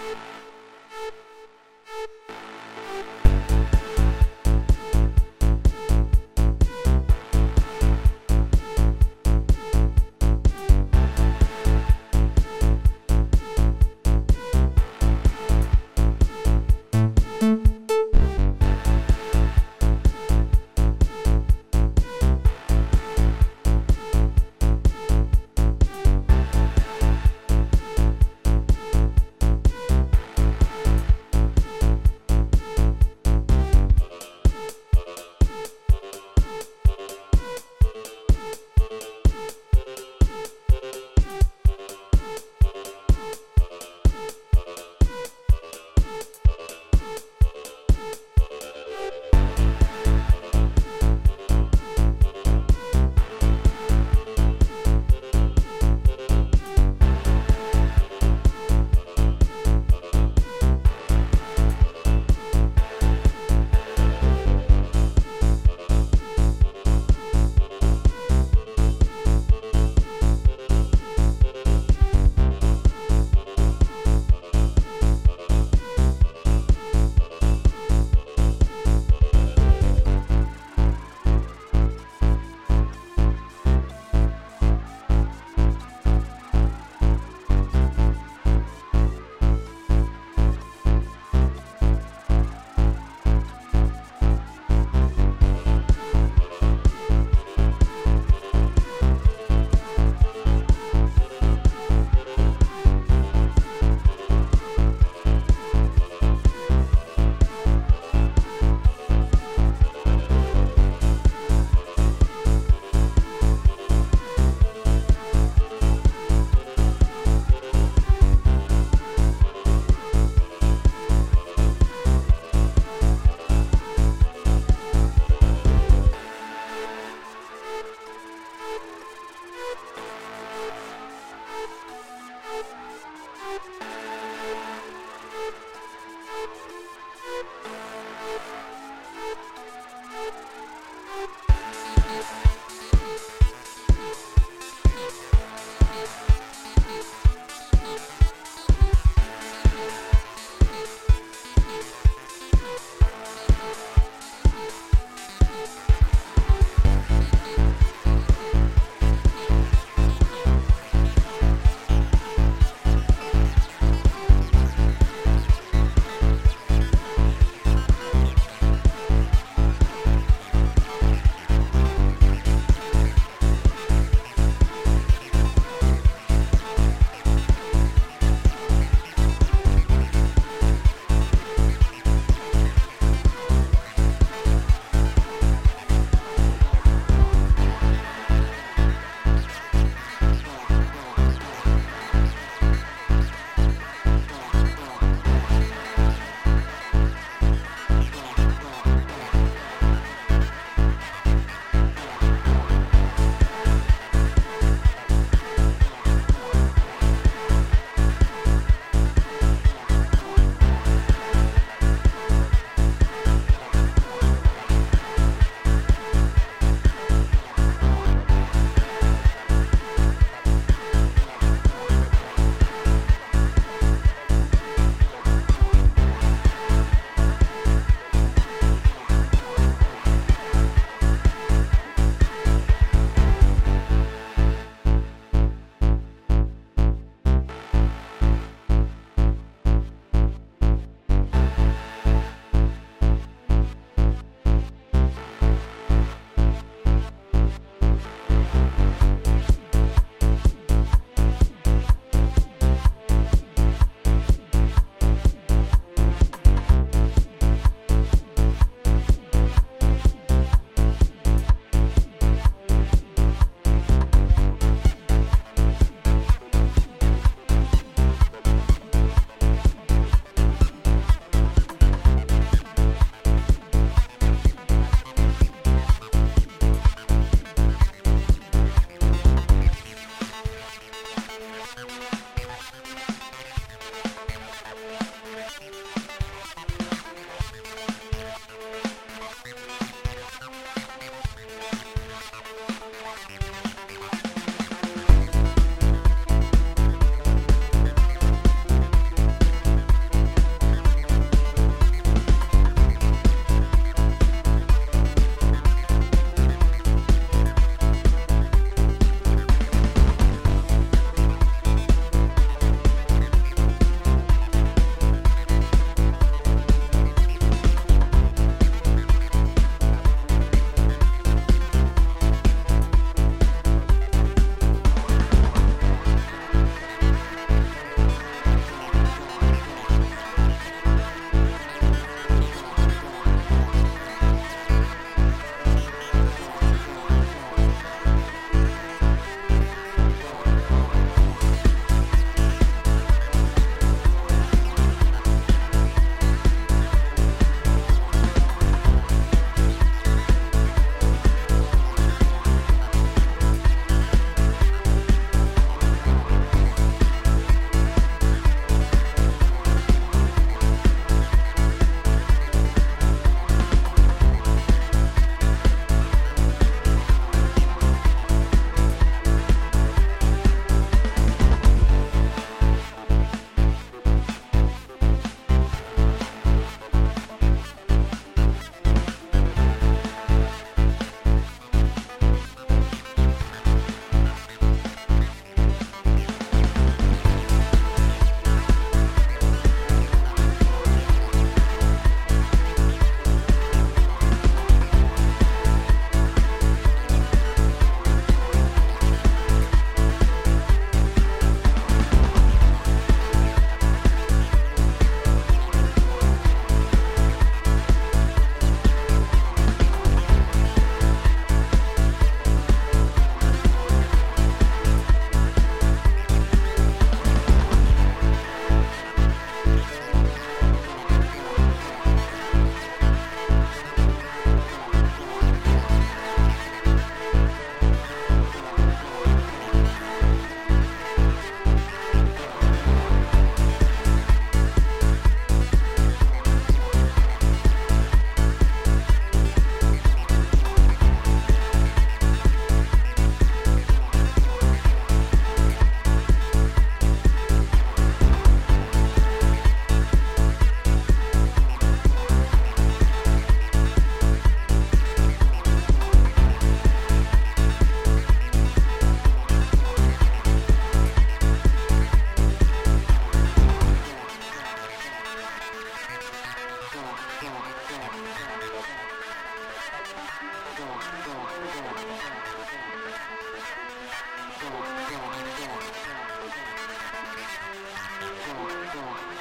you